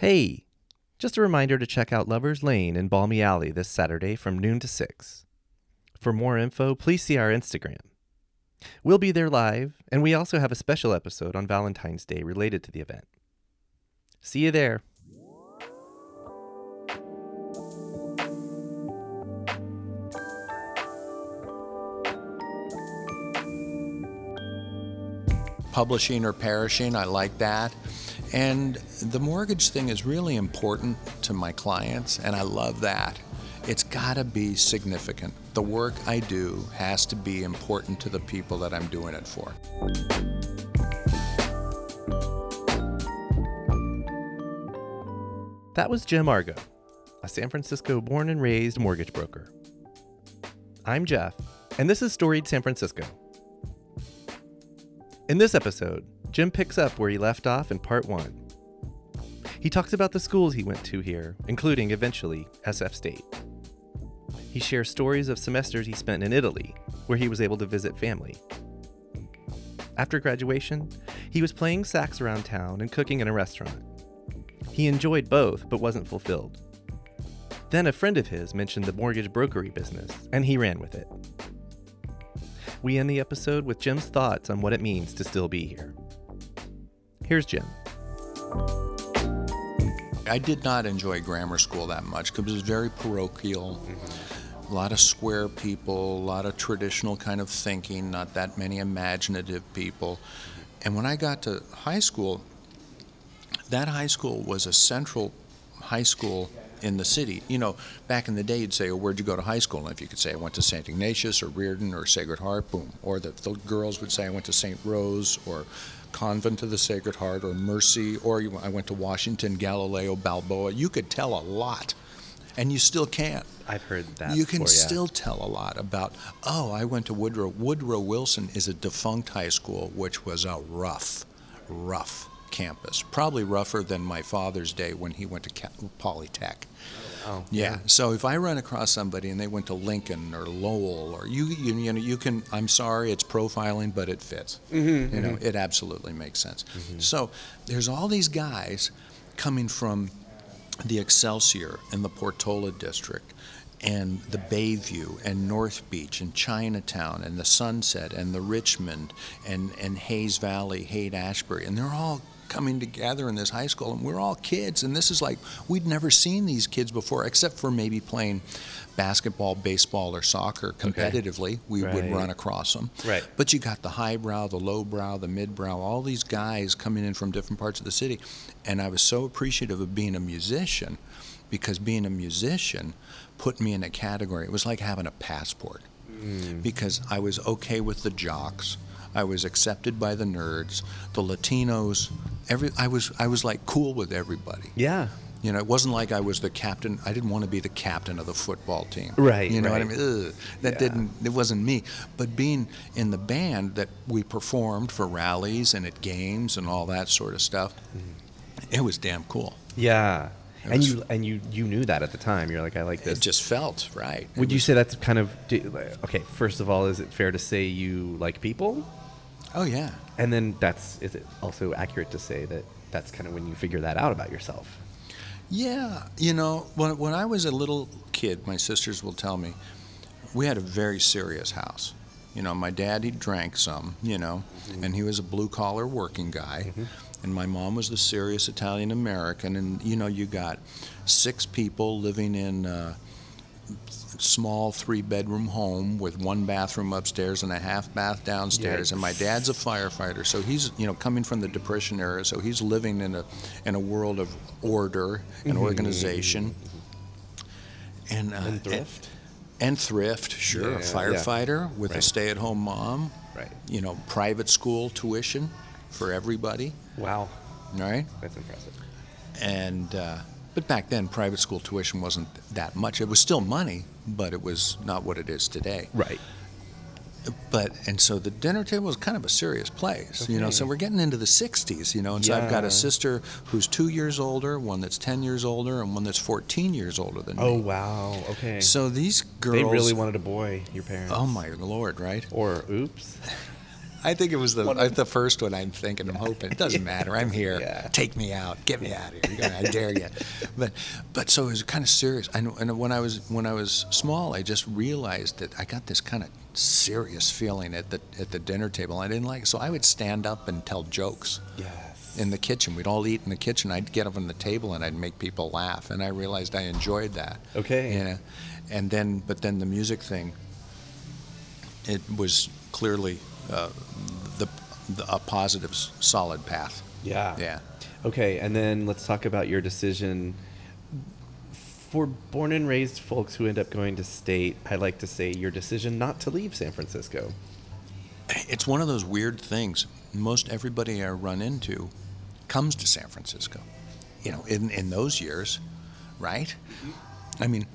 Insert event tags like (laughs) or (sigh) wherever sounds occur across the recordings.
Hey, just a reminder to check out Lover's Lane in Balmy Alley this Saturday from noon to 6. For more info, please see our Instagram. We'll be there live, and we also have a special episode on Valentine's Day related to the event. See you there. publishing or perishing. I like that. And the mortgage thing is really important to my clients, and I love that. It's got to be significant. The work I do has to be important to the people that I'm doing it for. That was Jim Argo, a San Francisco born and raised mortgage broker. I'm Jeff, and this is Storied San Francisco. In this episode, Jim picks up where he left off in part one. He talks about the schools he went to here, including eventually SF State. He shares stories of semesters he spent in Italy, where he was able to visit family. After graduation, he was playing sax around town and cooking in a restaurant. He enjoyed both, but wasn't fulfilled. Then a friend of his mentioned the mortgage brokery business, and he ran with it. We end the episode with Jim's thoughts on what it means to still be here. Here's Jim. I did not enjoy grammar school that much because it was very parochial. Mm-hmm. A lot of square people, a lot of traditional kind of thinking, not that many imaginative people. And when I got to high school, that high school was a central high school in the city. You know, back in the day, you'd say, oh, where'd you go to high school? And if you could say, I went to St. Ignatius or Riordan or Sacred Heart, boom. Or the, the girls would say, I went to St. Rose or Convent of the Sacred Heart or Mercy, or you, I went to Washington, Galileo, Balboa. You could tell a lot, and you still can't. I've heard that. You can before, yeah. still tell a lot about, oh, I went to Woodrow. Woodrow Wilson is a defunct high school, which was a rough, rough campus. Probably rougher than my father's day when he went to Polytech. Oh, yeah. So if I run across somebody and they went to Lincoln or Lowell or you, you, you know, you can. I'm sorry, it's profiling, but it fits. Mm-hmm, you know, mm-hmm. it absolutely makes sense. Mm-hmm. So there's all these guys coming from the Excelsior and the Portola district and the Bayview and North Beach and Chinatown and the Sunset and the Richmond and, and Hayes Valley, Haight Ashbury, and they're all coming together in this high school, and we're all kids, and this is like we'd never seen these kids before, except for maybe playing basketball, baseball, or soccer competitively. Okay. We right. would run across them. Right. But you got the highbrow, the lowbrow, the midbrow, all these guys coming in from different parts of the city, and I was so appreciative of being a musician, because being a musician put me in a category. It was like having a passport, mm. because I was okay with the jocks. I was accepted by the nerds, the Latinos. Every I was I was like cool with everybody. Yeah. You know, it wasn't like I was the captain. I didn't want to be the captain of the football team. Right. You know right. what I mean? Ugh, that Yeah. didn't. It wasn't me. But being in the band that we performed for rallies and at games and all that sort of stuff, mm-hmm. it was damn cool. Yeah. It And was- you and you you knew that at the time. You're like, I like this. It just felt right. Would you say that's kind of okay? First of all, is it fair to say you like people? Oh yeah. And then that's is it also accurate to say that that's kind of when you figure that out about yourself? Yeah, you know, when, when I was a little kid, my sisters will tell me, we had a very serious house. You know, my dad, he drank some, you know, mm-hmm. and he was a blue collar working guy. Mm-hmm. And my mom was the serious Italian American. And, you know, you got six people living in a small three bedroom home with one bathroom upstairs and a half bath downstairs. And my dad's a firefighter, so he's, you know, coming from the Depression era, so he's living in a, in a world of order and organization. And, uh, And thrift? and thrift, sure. Yeah, a yeah. firefighter with a stay at home mom, Right. you know, private school tuition for everybody, Wow, right? that's impressive. And, uh, but back then, private school tuition wasn't that much. It was still money, but it was not what it is today. Right. But, and so the dinner table is kind of a serious place, you know, so we're getting into the 60s, you know, and so I've got a sister who's two years older, one that's 10 years older, and one that's 14 years older than Oh me. Oh wow. Okay. So these girls. they really wanted a boy, your parents. Oh my lord, right? Or oops. I think it was the uh, the first one. I'm thinking. I'm hoping. (laughs) It doesn't matter. I'm here. Yeah. Take me out. Get me out of here. I dare you. (laughs) But but so it was kind of serious. I know, and when I was when I was small, I just realized that I got this kind of serious feeling at the at the dinner table. I didn't like. it. So I would stand up and tell jokes Yes. in the kitchen. We'd all eat in the kitchen. I'd get up on the table and I'd make people laugh, and I realized I enjoyed that. Okay. You know, and then but then the music thing. It was clearly uh, the, the a positive, solid path. Yeah. Yeah. Okay, and then let's talk about your decision. For born and raised folks who end up going to state, I like to say your decision not to leave San Francisco. It's one of those weird things. Most everybody I run into comes to San Francisco. You know, in, in those years, right? I mean,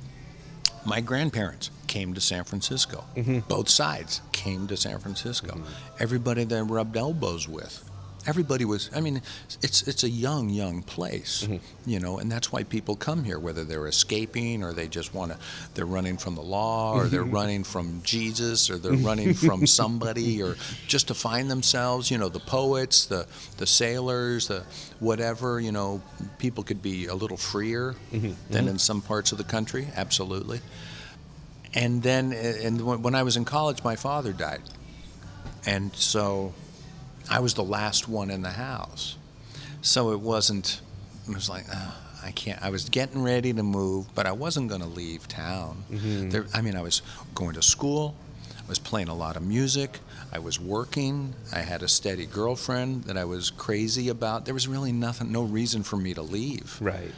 my grandparents came to San Francisco. Mm-hmm. Both sides came to San Francisco. Mm-hmm. Everybody that I rubbed elbows with, everybody was. I mean, it's it's a young, young place, mm-hmm. you know, and that's why people come here. Whether they're escaping or they just want to, they're running from the law, or they're mm-hmm. running from Jesus, or they're mm-hmm. running from (laughs) somebody, or just to find themselves. You know, the poets, the the sailors, the whatever. You know, people could be a little freer than in some parts of the country. Absolutely. And then, and when I was in college, my father died, and so I was the last one in the house. So it wasn't. It was like "Ah, I can't. I was getting ready to move, but I wasn't going to leave town. There, I mean, I was going to school. I was playing a lot of music. I was working. I had a steady girlfriend that I was crazy about. There was really nothing, no reason for me to leave. Right.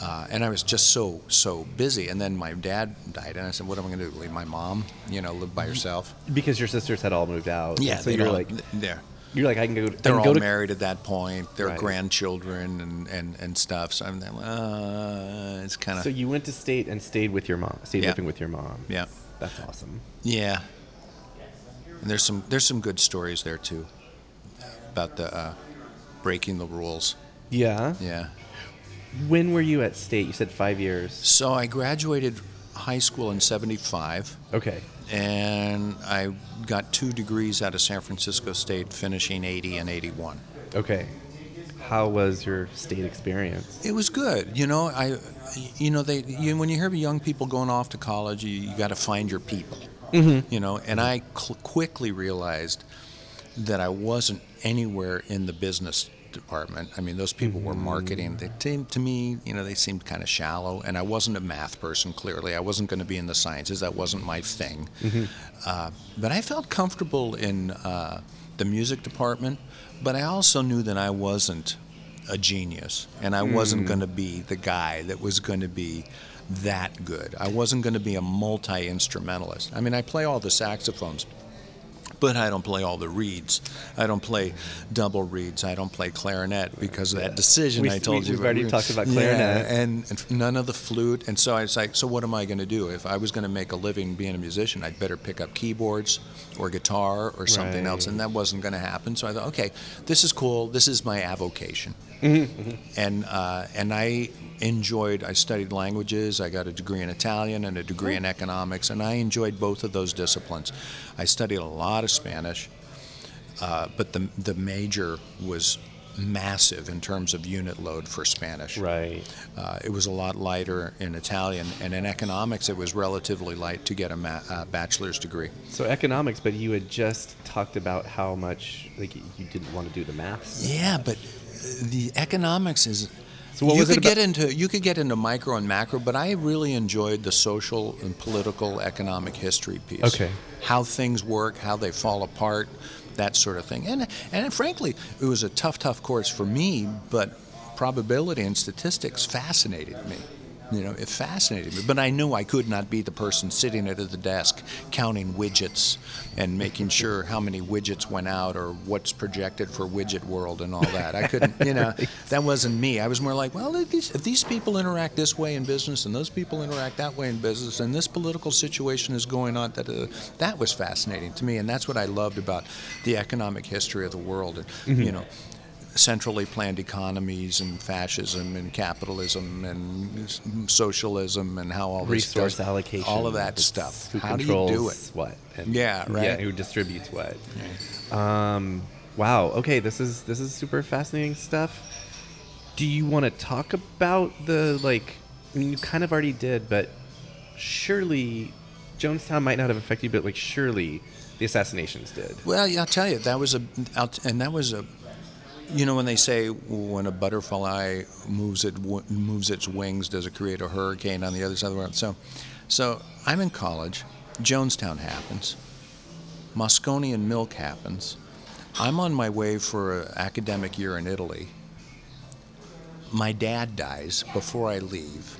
Uh, and I was just so so busy. And then my dad died, and I said, "What am I going to do? Leave my mom? You know, live by herself?" Because your sisters had all moved out. Yeah, so you're all- like, they're you're like, I can go. They're can all to, married at that point. Their Right. grandchildren and, and, and stuff. So I'm like, uh, it's kind of So you went to state and stayed with your mom. Stayed Yeah. living with your mom. yeah, That's awesome. yeah. And there's some there's some good stories there too about the uh, breaking the rules. Yeah. Yeah. When were you at state? You said five years. So I graduated high school in '75. Okay. and I got two degrees out of San Francisco State, finishing 80 and 81. Okay. How was your state experience? It was good, you know. I, you know, they you, when you hear about young people going off to college, you, you got to find your people, Mm-hmm. you know. And I cl- quickly realized that I wasn't anywhere in the business department. I mean, those people were marketing. They seemed to me, you know, they seemed kind of shallow, and I wasn't a math person. Clearly, I wasn't going to be in the sciences. That wasn't my thing. Uh, but I felt comfortable in uh, the music department. But I also knew that I wasn't a genius, and I wasn't going to be the guy that was going to be that good. I wasn't going to be a multi instrumentalist. I mean, I play all the saxophones, but I don't play all the reeds. I don't play double reeds. I don't play clarinet because of that decision We- I told we- you. we've already talked about Yeah, clarinet. and, and none of the flute. And so I was like, so what am I going to do? If I was going to make a living being a musician, I'd better pick up keyboards or guitar or something else. And that wasn't going to happen. So I thought, okay, this is cool. This is my avocation. And uh, and I enjoyed. I studied languages. I got a degree in Italian and a degree in economics, and I enjoyed both of those disciplines. I studied a lot of Spanish, uh, but the the major was massive in terms of unit load for Spanish. Right. Uh, it was a lot lighter in Italian, and in economics, it was relatively light to get a ma- uh, bachelor's degree. So economics, but you had just talked about how much like you didn't want to do the math. Yeah, but the economics is. So you could get into you could get into micro and macro, but I really enjoyed the social and political economic history piece. Okay. How things work, how they fall apart, that sort of thing. And and frankly, it was a tough, tough course for me, but probability and statistics fascinated me. You know, it fascinated me. But I knew I could not be the person sitting at the desk counting widgets and making sure how many widgets went out or what's projected for widget world and all that. I couldn't, you know, (laughs) that wasn't me. I was more like, well, if these, if these people interact this way in business and those people interact that way in business and this political situation is going on, that, uh, that was fascinating to me. And that's what I loved about the economic history of the world. And, you know, centrally planned economies and fascism and capitalism and socialism and how all this Resource allocation. all of that stuff. Who how do controls you do it? what? and- Yeah, right. Yeah, who distributes what? Um, wow. Okay, this is this is super fascinating stuff. Do you want to talk about the like? I mean, you kind of already did, but surely Jonestown might not have affected you, but like surely the assassinations did. Well, yeah, I'll tell you, that was a, and that was a, you know, when they say when a butterfly moves it moves its wings, does it create a hurricane on the other side of the world? So, so I'm in college. Jonestown happens. Moscone and Milk happens. I'm on my way for an academic year in Italy. My dad dies before I leave.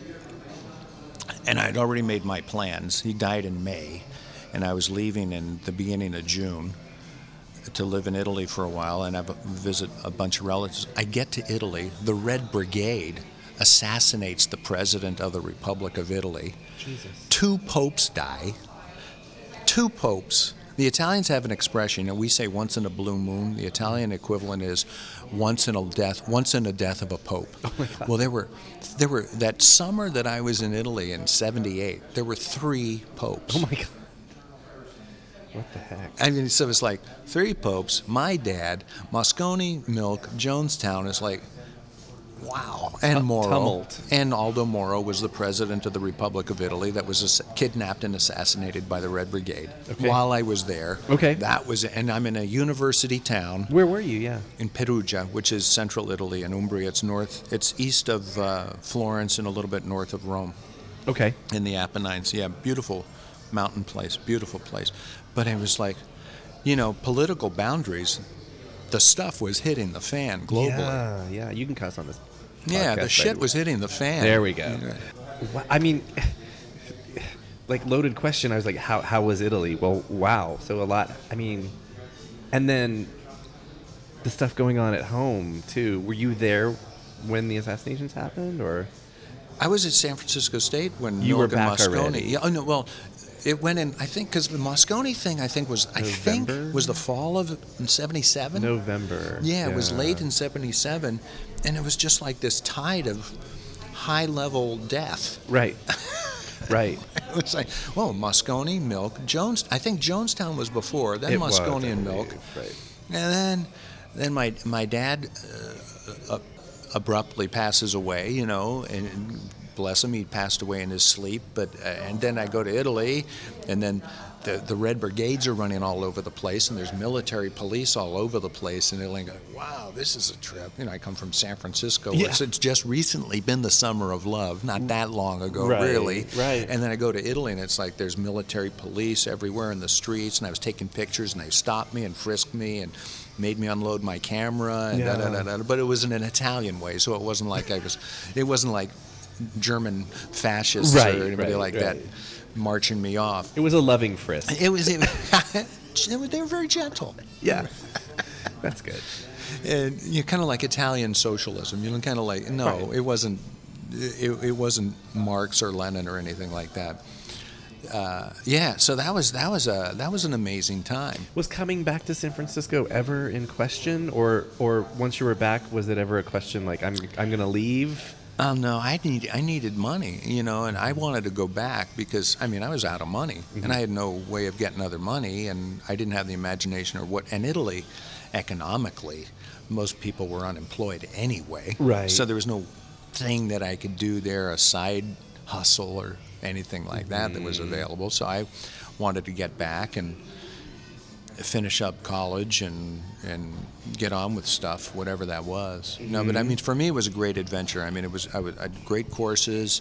And I'd already made my plans. He died in May, and I was leaving in the beginning of June to live in Italy for a while and have a, visit a bunch of relatives. I get to Italy, the Red Brigade assassinates the president of the Republic of Italy. Jesus. Two popes die. Two popes. The Italians have an expression, and we say once in a blue moon. The Italian equivalent is once in a death, once in a death of a pope. Oh Well, there were, there were that summer that I was in Italy in '78. There were three popes. Oh my god. What the heck? I mean, so it's like three popes, my dad, Moscone Milk, Jonestown is like, wow. And Moro. tumult. And Aldo Moro was the president of the Republic of Italy that was ass- kidnapped and assassinated by the Red Brigade Okay. while I was there. Okay. That was, and I'm in a university town Where were you? Yeah. in Perugia, which is central Italy in Umbria. It's north, it's east of uh, Florence and a little bit north of Rome Okay. in the Apennines. Yeah, beautiful mountain place, beautiful place. But it was like, you know, political boundaries. The stuff was hitting the fan globally. Yeah, yeah. You can cuss on this. Yeah, the shit was hitting the fan. There we go. Yeah. I mean, (laughs) like loaded question. I was like, how how was Italy? Well, wow. So a lot. I mean, and then the stuff going on at home too. Were you there when the assassinations happened, or I was at San Francisco State when You Milk were back Moscone. already. Yeah, oh no, well, it went in. I think because the Moscone thing, I think was I think was the fall of '77. November? Yeah, it was late in '77, and it was just like this tide of high-level death. Right. right. (laughs) It was like, well, Moscone, Milk, Jones. I think Jonestown was before, then It Moscone I and Milk, Right. and then then my my dad uh, uh, abruptly passes away. You know, and bless him, he passed away in his sleep. But uh, and then I go to Italy, and then. The, the Red Brigades are running all over the place, and there's military police all over the place. And they're like, wow, this is a trip. You know, I come from San Francisco. Yeah. It's, it's just recently been the summer of love, not that long ago, Right, really. right. And then I go to Italy, and it's like there's military police everywhere in the streets, and I was taking pictures, and they stopped me and frisked me and made me unload my camera, and da, da, da, da. but it was in an Italian way, so it wasn't like I was, it wasn't like German fascists Right, or anybody right, like right. that marching me off. It was a loving frisk. It was, it, (laughs) they were very gentle. Yeah. That's good. and you kind of like Italian socialism. You know, kind of like no, it wasn't. It, it wasn't Marx or Lenin or anything like that. Uh, yeah, so that was that was a that was an amazing time. Was coming back to San Francisco ever in question, or or once you were back, was it ever a question like I'm I'm gonna leave? Oh no, I need I needed money, you know, and I wanted to go back because I mean I was out of money and I had no way of getting other money and I didn't have the imagination or what. And Italy, economically, most people were unemployed anyway, Right. So there was no thing that I could do there, a side hustle or anything like that that was mm-hmm. available. So I wanted to get back and finish up college and and get on with stuff, whatever that was. No, but I mm-hmm. mean, for me, it was a great adventure. I mean, it was I, was, I had great courses,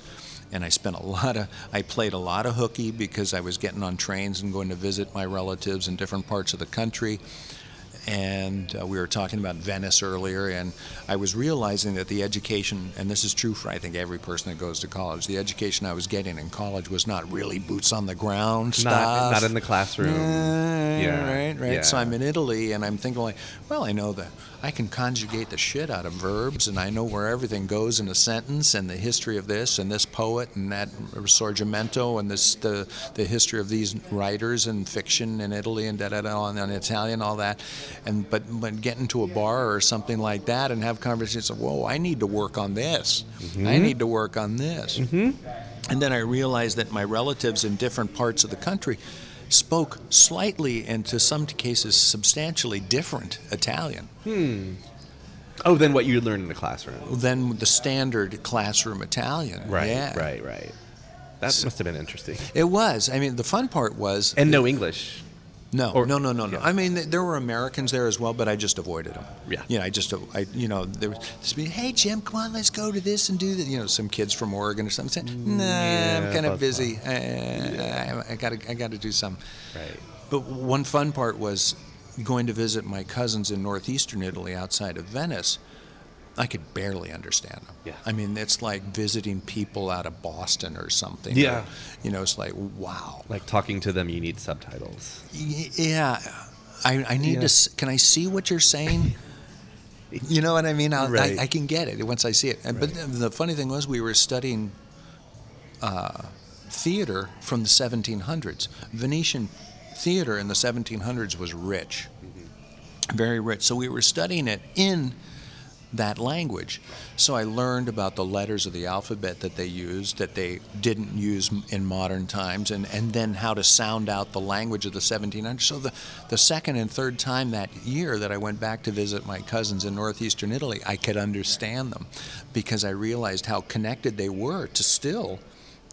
and I spent a lot of I played a lot of hooky because I was getting on trains and going to visit my relatives in different parts of the country. And uh, we were talking about Venice earlier, and I was realizing that the education, and this is true for I think every person that goes to college, the education I was getting in college was not really boots on the ground stuff. Not not in the classroom. Yeah, Yeah, right, right. So. I'm in Italy, and I'm thinking like, well, I know that I can conjugate the shit out of verbs, and I know where everything goes in a sentence, and the history of this and this poet and that Risorgimento, and this the the history of these writers and fiction in Italy and da da da and Italian, all that. And but but get into a bar or something like that and have conversations. Of, Whoa, I need to work on this. I need to work on this. And then I realized that my relatives in different parts of the country spoke slightly and to some cases substantially different Italian Hmm. Oh, then what you learned in the classroom. than the standard classroom Italian. Right, Yeah. right, right. That So- must have been interesting. It was. I mean, the fun part was And no English. No, or- no, no, no, no. yeah. I mean, there were Americans there as well, but I just avoided them. Yeah. You know, I just, I, you know, there was just be, hey Jim, come on, let's go to this and do that. You know, some kids from Oregon or something. Saying, nah, yeah, I'm kind of busy. Uh, I, I gotta, I gotta do some. Right. But one fun part was going to visit my cousins in northeastern Italy outside of Venice. I could barely understand them. Yeah. I mean, it's like visiting people out of Boston or something. Yeah. Or, you know, it's like, wow. Like talking to them, you need subtitles. Y- Yeah. I, I need Yeah. to. s- Can I see what you're saying? (laughs) you know what I mean? I'll, Right. I, I can get it once I see it. And, But the, funny thing was, we were studying uh, theater from the 1700s. Venetian theater in the 1700s was rich, very rich. So we were studying it in that language. So I learned about the letters of the alphabet that they used that they didn't use in modern times, and, and then how to sound out the language of the 1700s. So the, the second and third time that year that I went back to visit my cousins in northeastern Italy, I could understand them because I realized how connected they were to still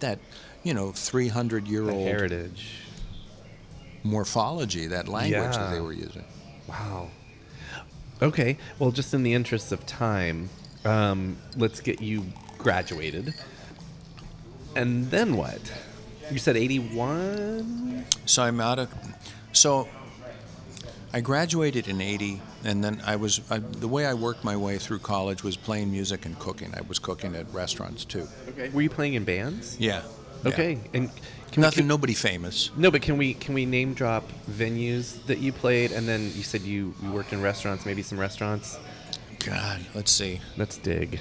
that, you know, 300 year old heritage. morphology, that language that they were using. Wow. Okay. Well, just in the interest of time, um, let's get you graduated. And then what? You said 81? So I'm out of. So I graduated in '80, and then I was I, the way I worked my way through college was playing music and cooking. I was cooking at restaurants too. Okay. Were you playing in bands? Yeah. Okay. And can Nothing. We, nobody famous. no, but can we can we name drop venues that you played? And then you said you, you worked in restaurants, maybe some restaurants. God, let's see. Let's dig.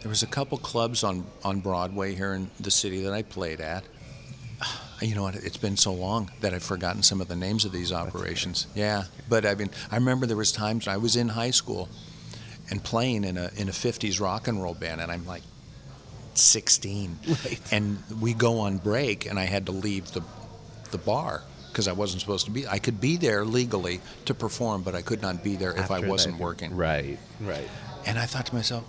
There was a couple clubs on on Broadway here in the city that I played at. (sighs) You know what? It's been so long that I've forgotten some of the names of these operations. Yeah, but I mean, I remember there was times I was in high school and playing in a in a '50s rock and roll band, and I'm like 16, Right. and we go on break, and I had to leave the the bar because I wasn't supposed to be. I could be there legally to perform, but I could not be there if I wasn't that- working. Right. Right. And I thought to myself,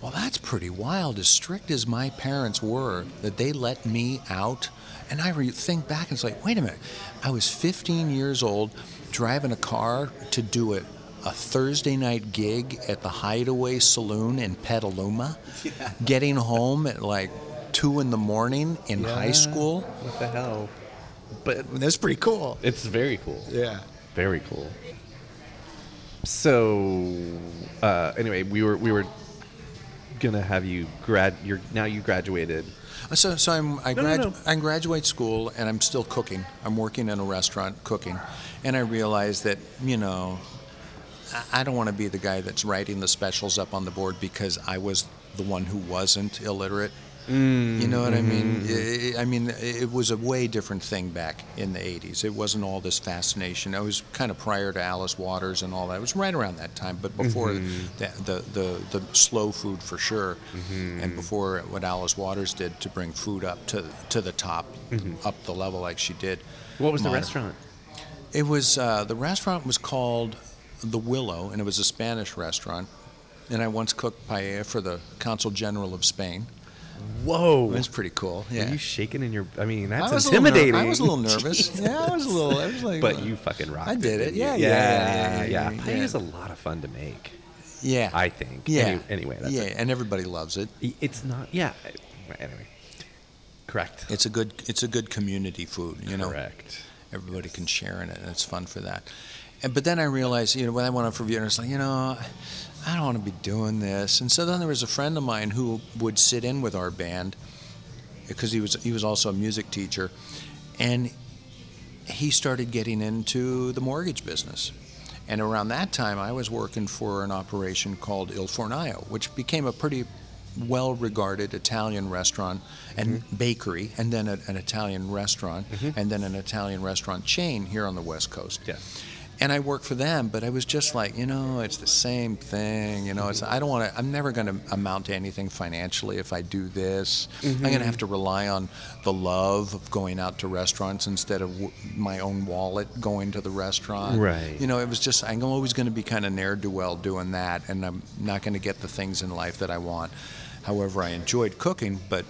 well, that's pretty wild. As strict as my parents were, that they let me out. And I re- think back and it's like, wait a minute. I was 15 years old, driving a car to do a, a Thursday night gig at the Hideaway Saloon in Petaluma, yeah. getting home at like two in the morning in high school. What the hell? But That's pretty cool. it's very cool. Yeah. Very cool. So, uh, anyway, we were we were gonna have you grad. You're now you graduated. So, so I'm, I, No, no, gradu- no. I graduate school and I'm still cooking. I'm working in a restaurant cooking. And I realize that, you know, I- don't want to be the guy that's writing the specials up on the board because I was the one who wasn't illiterate. you know what I mean? Mm-hmm. I I mean, it was a way different thing back in the 80s. It wasn't all this fascination. It was kind of prior to Alice Waters and all that. It was right around that time, but before mm-hmm. the, the, the, the slow food for sure, mm-hmm. and before what Alice Waters did to bring food up to, to the top, up the level like she did. What was the restaurant? It was uh, the restaurant was called the Willow, and it was a Spanish restaurant. And I once cooked paella for the Consul General of Spain. Whoa! Was pretty cool. Are Yeah. you shaking in your? I mean, that's I little ner- intimidating. I was a little (laughs) nervous. yeah, I was a little. I was like, but uh, you fucking rocked I did it. Yeah, yeah, yeah, yeah, yeah, yeah, yeah. Paella's a lot of fun to make. yeah, I think. yeah. Any- anyway, that's yeah, it. and everybody loves it. It's not. Yeah. Anyway. Correct. It's a good. It's a good community food. You know, Correct. everybody can share in it, and it's fun for that. And but then I realized, you know, when I went out for Vienna, it's like, you know, I don't want to be doing this. And so then there was a friend of mine who would sit in with our band because he was he was also a music teacher, and he started getting into the mortgage business. And around that time, I was working for an operation called Il Fornaio, which became a pretty well regarded Italian restaurant and Mm-hmm. bakery, and then a, an Italian restaurant, and then an Italian restaurant chain here on the West Coast. Yeah. And I worked for them, but I was just like, you know, it's the same thing. You know, it's I don't want to. I'm never going to amount to anything financially if I do this. I'm going to mm-hmm. have to rely on the love of going out to restaurants instead of w- my own wallet going to the restaurant. Right. You know, it was just I'm always going to be kind of ne'er do well doing that, and I'm not going to get the things in life that I want. However, I enjoyed cooking, but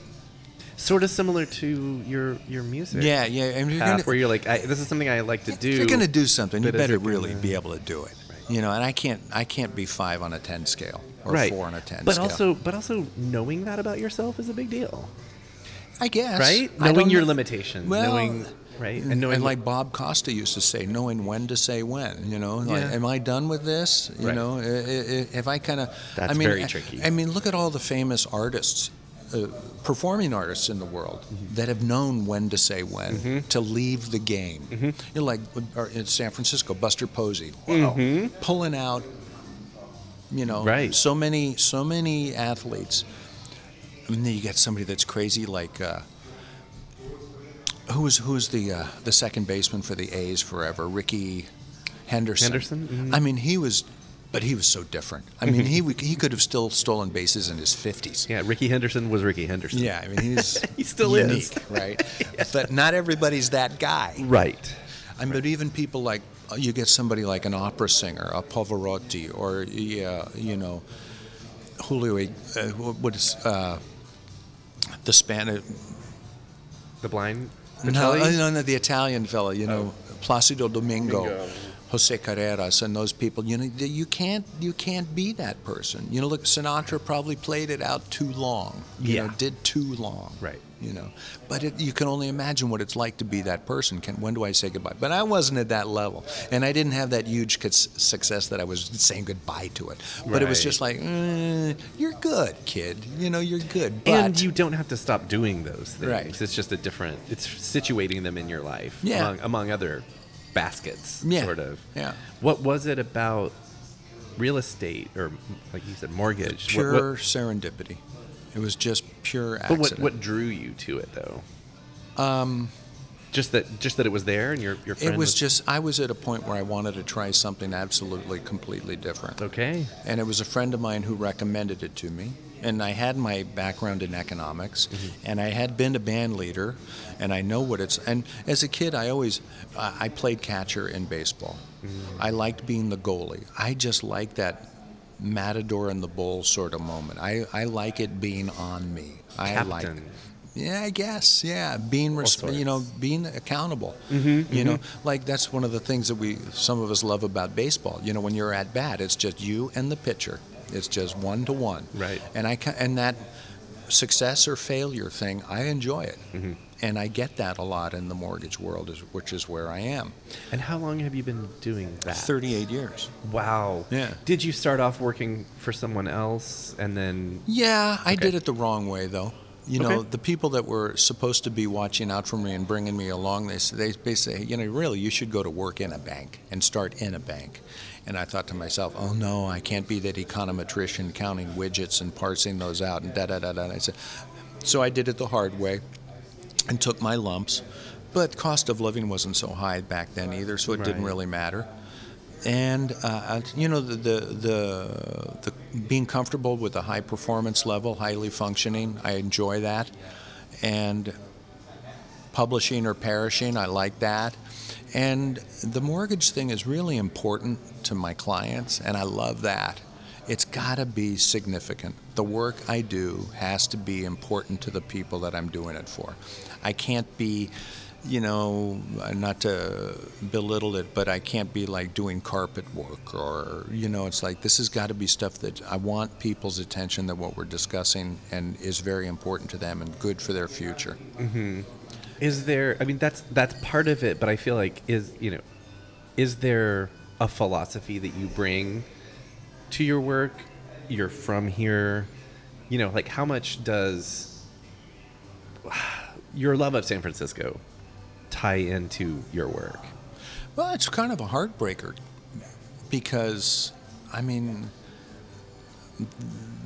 Sort of similar to your your music. yeah, yeah. And you're gonna, where you're like, I, this is something I like to do. If you're going to do something, you better it gonna- really be able to do it. Right. You know, and I can't I can't be five on a ten scale or right. four on a ten but scale. also, but also, knowing that about yourself is a big deal, I guess right? Knowing your limitations, Well, knowing right, and knowing And, like Bob Costa used to say, knowing when to say when. You know, like, Yeah. am I done with this? You Right. know, I- I- if I kind of, That's I mean, very I- tricky. I mean, look at all the famous artists. Uh, performing artists in the world Mm-hmm. that have known when to say when to leave the game. Mm-hmm. You know, like uh, in San Francisco, Buster Posey, wow, pulling out. You know, Mm-hmm. Right. so many, so many athletes. And then you get somebody that's crazy, like uh, who was who was the uh, the second baseman for the A's forever, Rickey Henderson. Henderson? Mhm. I mean, he was, but he was so different. I mean, he he could have still stolen bases in his fifties. yeah, Rickey Henderson was Rickey Henderson. Yeah, I mean, he's (laughs) He still is. unique, right? But not everybody's that guy. Right. I mean, but even people like uh, you get somebody like an opera singer, a Pavarotti, or yeah, you know, Julio. Uh, what is uh, the Spanish? The blind. No, no, no, the Italian fellow, you know, Placido Domingo, Domingo. Jose Carreras, and those people. You know, you can't, you can't be that person. You know, look, Sinatra probably played it out too long. You Yeah. know, did too long. Right. You know, but it, you can only imagine what it's like to be that person. Can, when do I say goodbye? But I wasn't at that level, and I didn't have that huge success that I was saying goodbye to it. But it was just like, "Eh, you're good, kid. You know, you're good. But and you don't have to stop doing those things. Right. It's just a different. It's situating them in your life. Yeah. Among, among other baskets. Yeah. Sort of. Yeah. What was it about real estate or, like you said, mortgage? Pure what- serendipity. It was just pure But accident. what what drew you to it though? Um, Just that just that it was there and your your friend it was just I was at a point where I wanted to try something absolutely completely different. okay. And it was a friend of mine who recommended it to me. And I had my background in economics, mm-hmm. and I had been a band leader, and I know what it's. And as a kid, I always, I I played catcher in baseball. Mm-hmm. I liked being the goalie. I just like that matador in the bull sort of moment. I, I like it being on me. I like. Yeah, I guess. Yeah, being res- you know being accountable. Mm-hmm, you know, like that's one of the things that we some of us love about baseball. You know, when you're at bat, it's just you and the pitcher. It's just one to one. Right. And I and that success or failure thing, I enjoy it, Mm-hmm. and I get that a lot in the mortgage world, which is where I am. And how long have you been doing that? Thirty-eight years. Wow. Yeah. Did you start off working for someone else and then Yeah, I Okay. did it the wrong way though. You know, Okay. the people that were supposed to be watching out for me and bringing me along, they they they say, you know, really, you should go to work in a bank and start in a bank. And I thought to myself, oh no, I can't be that econometrician counting widgets and parsing those out and da da da da. And I said, so I did it the hard way and took my lumps. But cost of living wasn't so high back then either, so it didn't really matter. And uh, you know the, the the the being comfortable with a high performance level, highly functioning, I enjoy that. And publishing or perishing, I like that. And the mortgage thing is really important to my clients, and I love that. It's got to be significant. The work I do has to be important to the people that I'm doing it for. I can't be, you know, uh, not to belittle it, but I can't be like doing carpet work or, you know, it's like this has got to be stuff that I want people's attention that what we're discussing and is very important to them and good for their future. Mm-hmm. is there I mean that's that's part of it, but I feel like is you know is there a philosophy that you bring to your work? You're from here. You know, like how much does (sighs) your love of San Francisco tie into your work? Well, it's kind of a heartbreaker because, I mean,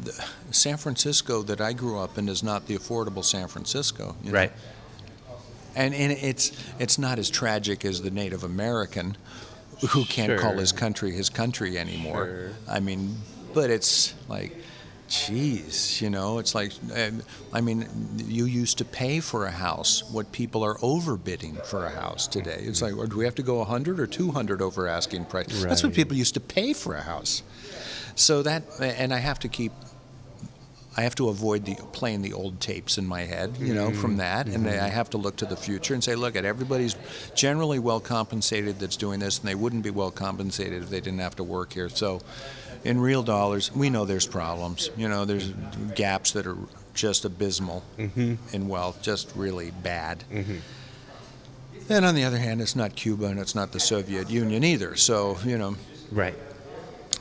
the, San Francisco that I grew up in is not the affordable San Francisco. you know? Right. And, and it's it's not as tragic as the Native American who can't call his country his country anymore. Sure. I mean, but it's like, geez, you know, it's like, uh, I mean, you used to pay for a house what people are overbidding for a house today. It's like, or do we have to go 100 or 200 over asking price? That's what people used to pay for a house. So that, and I have to keep I have to avoid the playing the old tapes in my head, you know, from mm-hmm. that, and mm-hmm. I have to look to the future and say, look, at everybody's generally well compensated that's doing this, and they wouldn't be well compensated if they didn't have to work here. So, in real dollars, we know there's problems. You know, there's gaps that are just abysmal in wealth, just really bad. And on the other hand, it's not Cuba and it's not the Soviet Union either. So, you know, Right.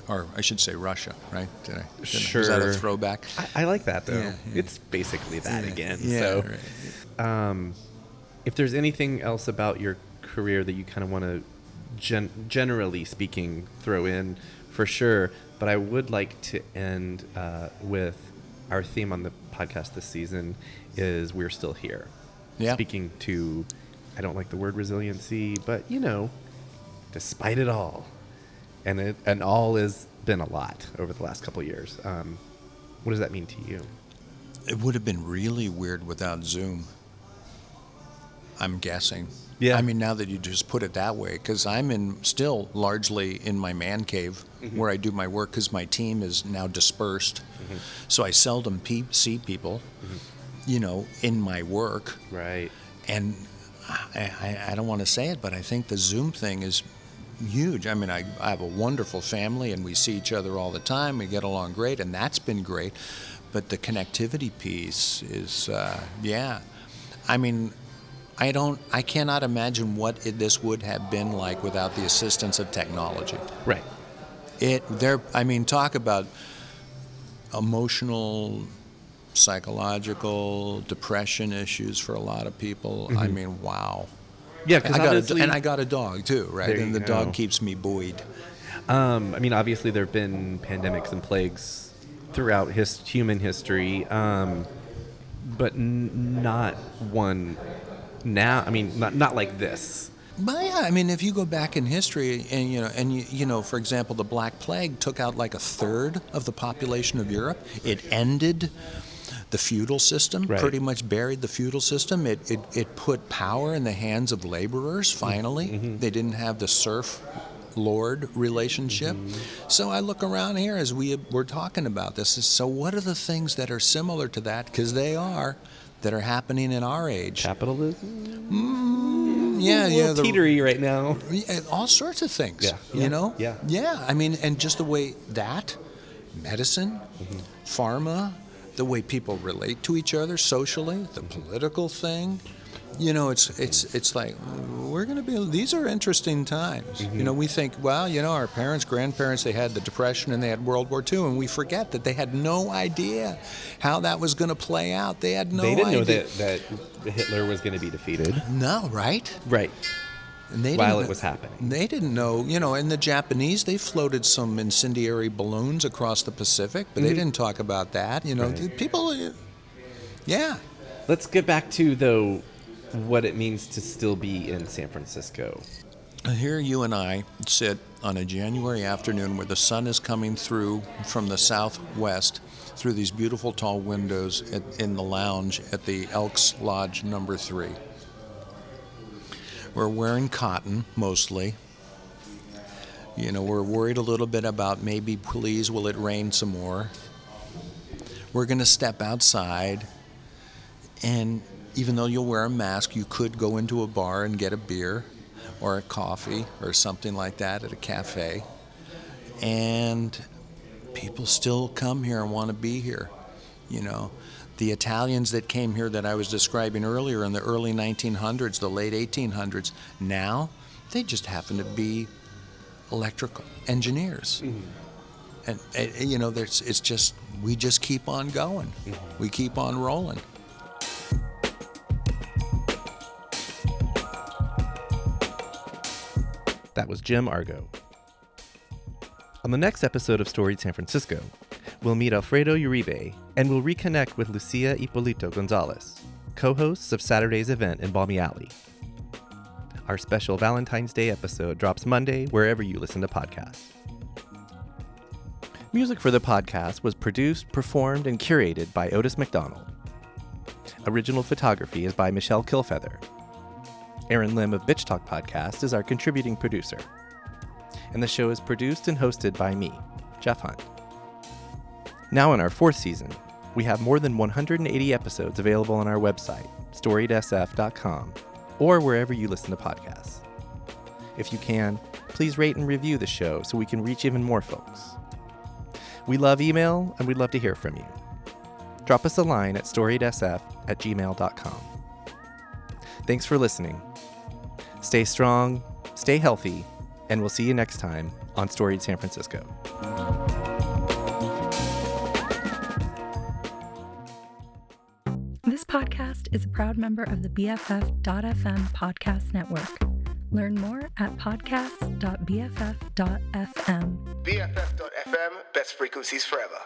or I should say Russia, right? Did I, did I- Is that a throwback? I, I like that though. Yeah, yeah. It's basically that again. Yeah, so, right. um, if there's anything else about your career that you kind of want to, gen- generally speaking, throw in, for sure. But I would like to end uh, with our theme on the podcast this season is we're still here. Yeah. Speaking to, I don't like the word resiliency, but you know, despite it all, and it and all has been a lot over the last couple of years. Um, what does that mean to you? It would have been really weird without Zoom. I'm guessing. Yeah. I mean, now that you just put it that way, because I'm in still largely in my man cave Mm-hmm. where I do my work, because my team is now dispersed, Mm-hmm. so I seldom pe- see people, you know, in my work. Right. And I, I, I don't want to say it, but I think the Zoom thing is huge. I mean, I, I have a wonderful family and we see each other all the time. We get along great, and that's been great. But the connectivity piece is, uh, yeah. I mean, I don't, I cannot imagine what it, this would have been like without the assistance of technology. Right. It, there, I mean, talk about emotional, psychological, depression issues for a lot of people. I mean, wow. Yeah, because a, and I got a dog too, right? And the go. dog keeps me buoyed. um, I mean, obviously there have been pandemics and plagues throughout his human history, um, but n- not one now. I mean, not not like this. But yeah, I mean, if you go back in history, and you know, and you, you know, for example, the Black Plague took out like a third of the population of Europe. It ended the feudal system, Right. pretty much buried the feudal system. It, it it put power in the hands of laborers. Mm-hmm. Finally, mm-hmm. they didn't have the serf lord relationship. Mm-hmm. So I look around here as we we're talking about this. is, So what are the things that are similar to that? Because they are that are happening in our age. Capitalism. Yeah, a yeah. little teetery right now. All sorts of things. Yeah, yeah, You know? yeah. Yeah. I mean, and just the way that, medicine, Mm-hmm. pharma, the way people relate to each other socially, the political thing. You know, it's it's it's like we're going to be. These are interesting times. Mm-hmm. You know, we think, well, you know, our parents, grandparents, they had the Depression and they had World War II, and we forget that they had no idea how that was going to play out. They had no they didn't idea. know that that Hitler was going to be defeated. No, right? Right. And they While it was happening. They didn't know, you know, and the Japanese, they floated some incendiary balloons across the Pacific, but they didn't talk about that. You know, Mm-hmm. Right. people, yeah. Let's get back to though what it means to still be in San Francisco. Here you and I sit on a January afternoon where the sun is coming through from the southwest through these beautiful tall windows at, in the lounge at the Elks Lodge number three. We're wearing cotton mostly. You know, we're worried a little bit about maybe, please, will it rain some more? We're going to step outside, and even though you'll wear a mask, you could go into a bar and get a beer or a coffee or something like that at a cafe. And people still come here and want to be here. You know, the Italians that came here that I was describing earlier in the early 1900s, the late 1800s, now they just happen to be electrical engineers. Mm-hmm. And, and, you know, there's, it's just, we just keep on going. Mm-hmm. We keep on rolling. That was Jim Argo. On the next episode of Storied San Francisco, we'll meet Alfredo Uribe and we'll reconnect with Lucia Ippolito Gonzalez, co hosts of Saturday's event in Balmy Alley. Our special Valentine's Day episode drops Monday wherever you listen to podcasts. Music for the podcast was produced, performed, and curated by Otis McDonald. Original photography is by Michelle Kilfeather. Aaron Lim of Bitch Talk Podcast is our contributing producer. And the show is produced and hosted by me, Jeff Hunt. Now, in our fourth season, we have more than 180 episodes available on our website, storiedsf.com, or wherever you listen to podcasts. If you can, please rate and review the show so we can reach even more folks. We love email and we'd love to hear from you. Drop us a line at storiedsf at gmail.com. Thanks for listening. Stay strong, stay healthy, and we'll see you next time on Storied San Francisco. This podcast is a proud member of the BFF.FM podcast network. Learn more at podcast.bff.fm. BFF.FM, best frequencies forever.